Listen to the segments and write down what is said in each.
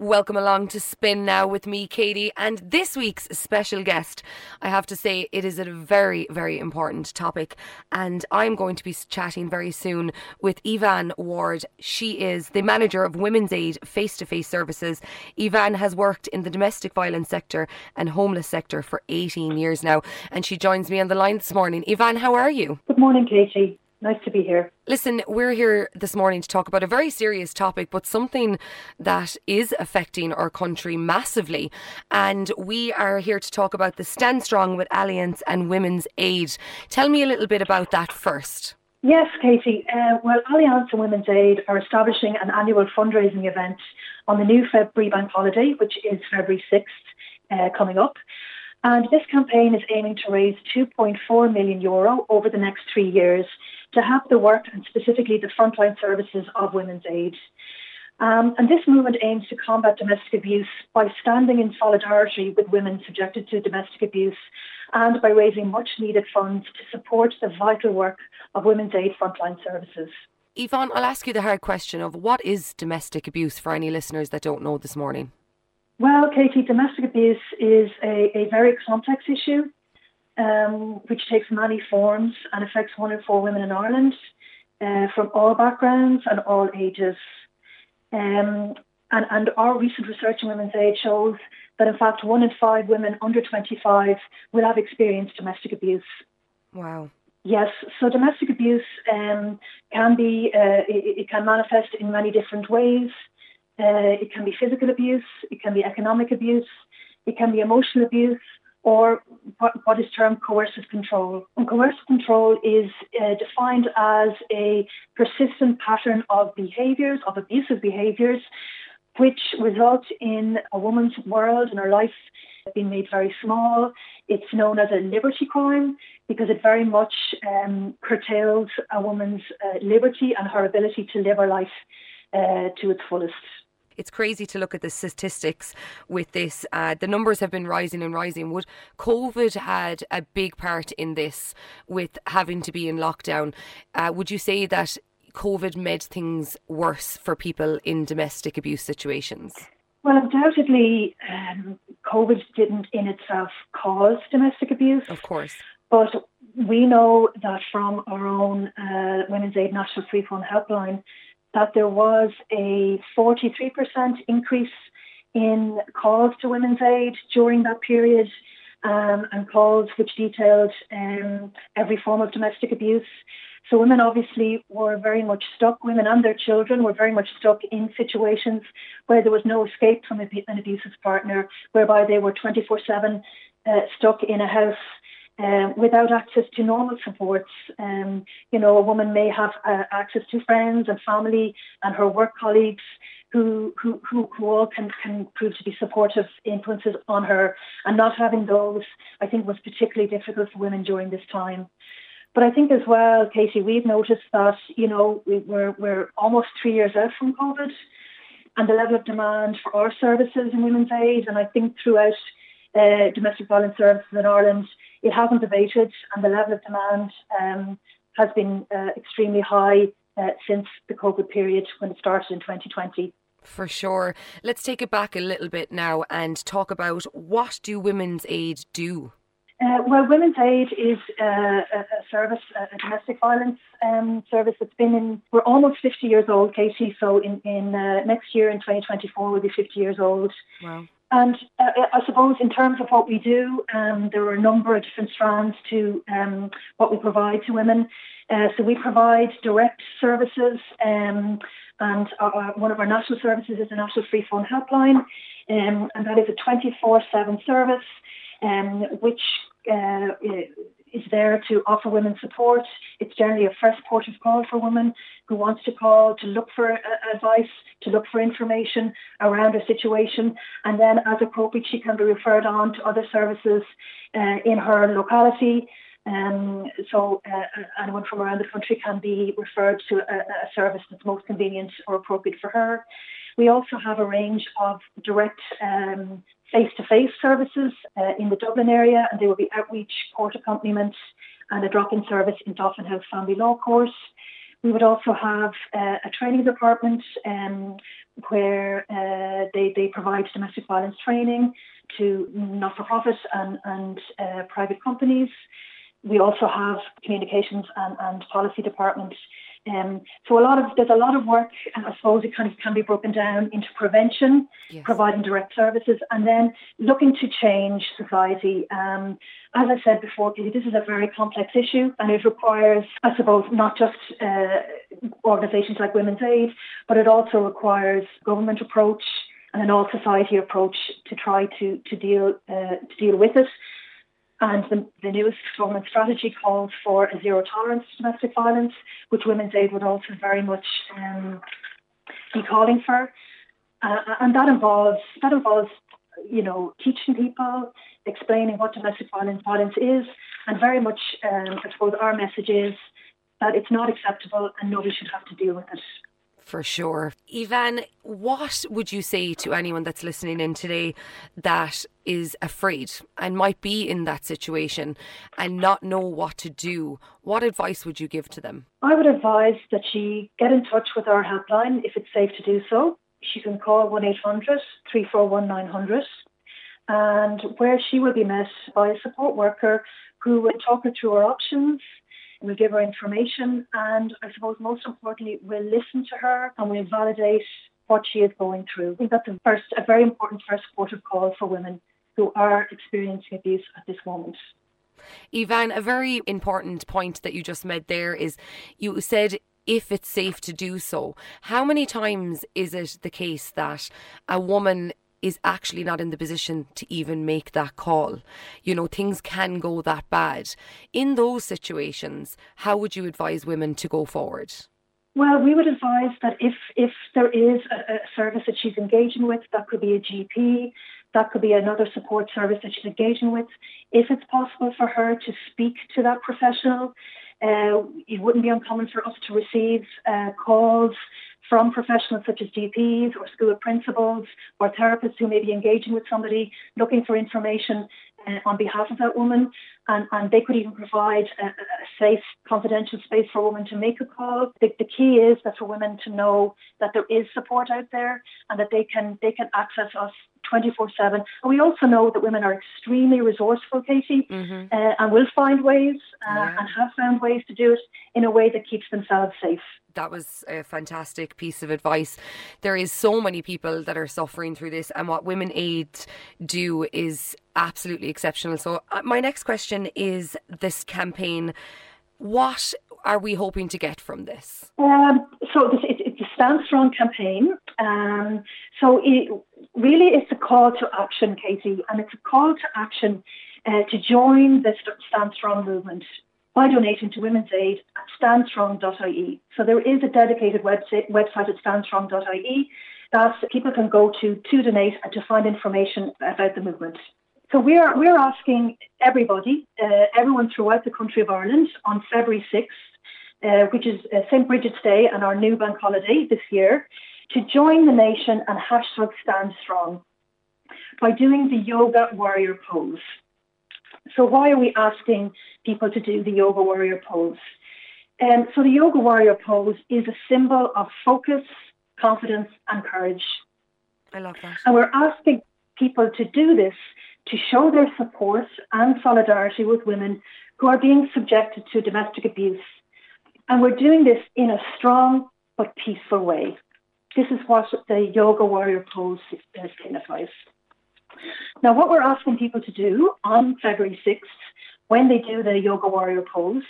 Welcome along to Spin Now with me, Katie, and this week's special guest. I have to say, it is a very, very important topic, and I'm going to be chatting very soon with Evan Ward. She is the manager of Women's Aid face to face services. Evan has worked in the domestic violence sector and homeless sector for 18 years now, and she joins me on the line this morning. Evan, how are you? Good morning, Katie. Nice to be here. Listen, we're here this morning to talk about a very serious topic, but something that is affecting our country massively. And we are here to talk about the Stand Strong with Allianz and Women's Aid. Tell me a little bit about that first. Yes, Katie. Uh, well, Allianz and Women's Aid are establishing an annual fundraising event on the new February bank holiday, which is February 6th, uh, coming up. And this campaign is aiming to raise 2.4 million euro over the next three years to help the work and specifically the frontline services of Women's Aid. Um, and this movement aims to combat domestic abuse by standing in solidarity with women subjected to domestic abuse and by raising much needed funds to support the vital work of Women's Aid frontline services. Yvonne, I'll ask you the hard question of what is domestic abuse for any listeners that don't know this morning? Well, Katie, domestic abuse is a, a very complex issue um, which takes many forms and affects one in four women in Ireland uh, from all backgrounds and all ages. Um, and, and our recent research in women's aid shows that in fact one in five women under 25 will have experienced domestic abuse. Wow. Yes, so domestic abuse um, can be, uh, it, it, can manifest in many different ways. Uh, it can be physical abuse, it can be economic abuse, it can be emotional abuse, or what, what is termed coercive control. And coercive control is uh, defined as a persistent pattern of behaviours, of abusive behaviours, which result in a woman's world and her life being made very small. It's known as a liberty crime because it very much um, curtails a woman's uh, liberty and her ability to live her life uh, to its fullest it's crazy to look at the statistics with this. Uh, the numbers have been rising and rising. Would COVID had a big part in this with having to be in lockdown? Uh, would you say that COVID made things worse for people in domestic abuse situations? Well, undoubtedly, um, COVID didn't in itself cause domestic abuse. Of course. But we know that from our own uh, Women's Aid National Free Phone Helpline that there was a 43% increase in calls to Women's Aid during that period um, and calls which detailed um, every form of domestic abuse. So women obviously were very much stuck, women and their children were very much stuck in situations where there was no escape from an abusive partner, whereby they were 24-7 uh, stuck in a house um, without access to normal supports. Um, you know, a woman may have uh, access to friends and family and her work colleagues who, who, who, who all can, can prove to be supportive influences on her. And not having those, I think, was particularly difficult for women during this time. But I think as well, Katie, we've noticed that, you know, we, we're, we're almost three years out from COVID and the level of demand for our services in women's aid. And I think throughout uh, domestic violence services in Ireland, it hasn't abated and the level of demand um, has been uh, extremely high uh, since the COVID period when it started in 2020. For sure. Let's take it back a little bit now and talk about what do Women's Aid do? Uh, well, Women's Aid is uh, a, service, a domestic violence um, service that's been in, we're almost 50 years old, Katie, so in, in uh, next year in 2024 we'll be 50 years old. Wow. And uh, I suppose in terms of what we do, um, there are a number of different strands to um, what we provide to women. Uh, so we provide direct services, um, and our, one of our national services is the National Free Phone Helpline, um, and that is a 24/7 service, um, which uh, is there to offer women support. It's generally a first port of call for women who wants to call to look for uh, advice, to look for information around a situation, and then as appropriate, she can be referred on to other services uh, in her locality. Um, so uh, anyone from around the country can be referred to a, a service that's most convenient or appropriate for her. We also have a range of direct um, face-to-face services uh, in the Dublin area, and there will be outreach, court accompaniments, and a drop-in service in Dolphin House Family Law Court. We would also have uh, a training department um, where uh, they, they provide domestic violence training to not-for-profit and, and uh, private companies. We also have communications and, and policy departments um, so a lot of there's a lot of work, and I suppose it kind of can be broken down into prevention, yes. providing direct services, and then looking to change society. Um, as I said before, this is a very complex issue, and it requires, I suppose, not just uh, organisations like Women's Aid, but it also requires government approach and an all society approach to try to to deal uh, to deal with it. And the, the newest government strategy calls for a zero tolerance to domestic violence, which Women's Aid would also very much um, be calling for. Uh, and that involves that involves, you know, teaching people, explaining what domestic violence violence is, and very much, um, I suppose, our message is that it's not acceptable and nobody should have to deal with it for sure. Ivan, what would you say to anyone that's listening in today that is afraid and might be in that situation and not know what to do? What advice would you give to them? I would advise that she get in touch with our helpline if it's safe to do so. She can call 1 800 341 900 and where she will be met by a support worker who will talk her through her options We'll give her information and I suppose most importantly, we'll listen to her and we'll validate what she is going through. I think that's a, first, a very important first supportive call for women who are experiencing abuse at this moment. Ivan, a very important point that you just made there is you said if it's safe to do so. How many times is it the case that a woman is actually not in the position to even make that call. You know, things can go that bad. In those situations, how would you advise women to go forward? Well, we would advise that if if there is a, a, service that she's engaging with, that could be a GP, that could be another support service that she's engaging with. If it's possible for her to speak to that professional, uh, it wouldn't be uncommon for us to receive uh, calls from professionals such as GPs or school principals or therapists who may be engaging with somebody looking for information uh, on behalf of that woman. And, and they could even provide a, a, safe, confidential space for a woman to make a call. The, the key is that for women to know that there is support out there and that they can they can access us 24 7. And we also know that women are extremely resourceful, Katie, mm-hmm. uh, and will find ways uh, yeah. and have found ways to do it in a way that keeps themselves safe that was a fantastic piece of advice. There is so many people that are suffering through this, and what Women Aid do is absolutely exceptional. So, uh, my next question is this campaign. What are we hoping to get from this? Um, so, this, it, it's a Stand Strong campaign. Um, so, it, really, it's a call to action, Katie, and it's a call to action uh, to join the Stand Strong movement by donating to Women's Aid at standstrong.ie. So there is a dedicated website, website at standstrong.ie that people can go to to donate and to find information about the movement. So we are we're asking everybody, uh, everyone throughout the country of Ireland, on February 6th, uh, which is uh, St Bridget's Day and our new bank holiday this year, to join the nation and hashtag Stand Strong by doing the yoga warrior pose. So why are we asking people to do the yoga warrior pose? Um, so the yoga warrior pose is a symbol of focus, confidence, and courage. I love that. And we're asking people to do this to show their support and solidarity with women who are being subjected to domestic abuse. And we're doing this in a strong but peaceful way. This is what the yoga warrior pose signifies. Now, what we're asking people to do on February 6th, when they do the Yoga Warrior pose,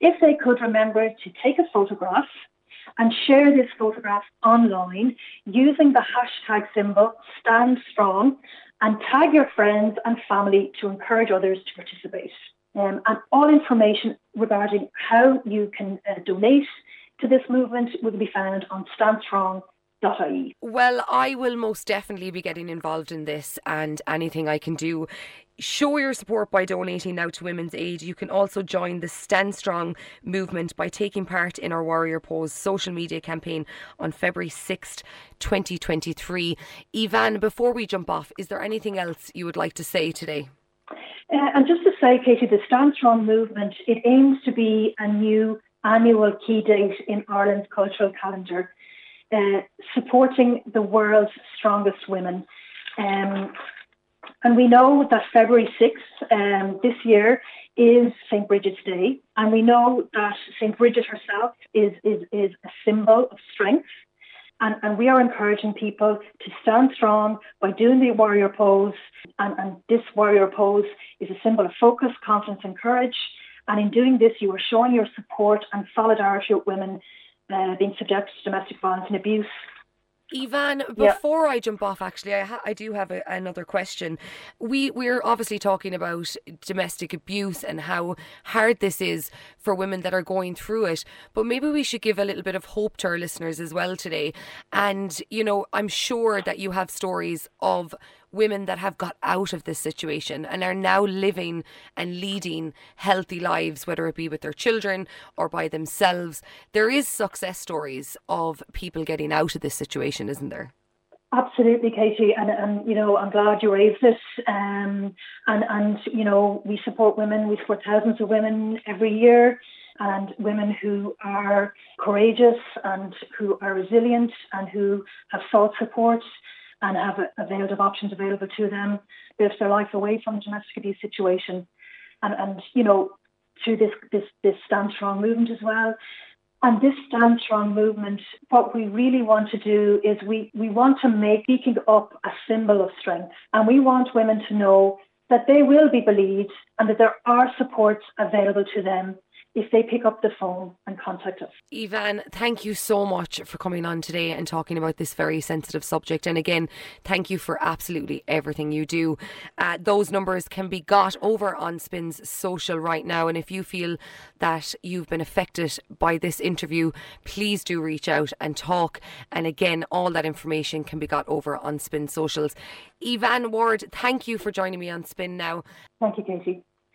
if they could remember to take a photograph and share this photograph online using the hashtag symbol Stand Strong and tag your friends and family to encourage others to participate. Um, and all information regarding how you can uh, donate to this movement will be found on standstrong.com well, I will most definitely be getting involved in this and anything I can do. Show your support by donating now to Women's Aid. You can also join the Stand Strong movement by taking part in our Warrior Pose social media campaign on February 6th, 2023. Ivan, before we jump off, is there anything else you would like to say today? Uh, and just to say, Katie, the Stand Strong movement, it aims to be a new annual key date in Ireland's cultural calendar, uh, supporting the world's strongest women. Um, and we know that February 6th um, this year is St. Bridget's Day. And we know that St. Bridget herself is, is, is a symbol of strength. And, and we are encouraging people to stand strong by doing the warrior pose. And, and this warrior pose is a symbol of focus, confidence, and courage. And in doing this, you are showing your support and solidarity with women uh, being subjected to domestic violence and abuse. Ivan, before yeah. I jump off, actually, I, ha- I do have a, another question. We we're obviously talking about domestic abuse and how hard this is for women that are going through it, but maybe we should give a little bit of hope to our listeners as well today. And you know, I'm sure that you have stories of women that have got out of this situation and are now living and leading healthy lives, whether it be with their children or by themselves. There is success stories of people getting out of this situation, isn't there? Absolutely, Katie, and, and you know I'm glad you raised this. Um, and and you know we support women. We support thousands of women every year, and women who are courageous and who are resilient and who have sought support and have availed of options available to them, built their life away from domestic abuse situation. And, and you know, through this, this, this Stand Strong movement as well. And this Stand Strong movement, what we really want to do is we, we want to make speaking up a symbol of strength. And we want women to know that they will be believed and that there are supports available to them if they pick up the phone and contact us. Ivan, thank you so much for coming on today and talking about this very sensitive subject. And again, thank you for absolutely everything you do. Uh, those numbers can be got over on Spins Social right now. And if you feel that you've been affected by this interview, please do reach out and talk. And again, all that information can be got over on Spin Socials. Ivan Ward, thank you for joining me on Spin now. Thank you, Katie.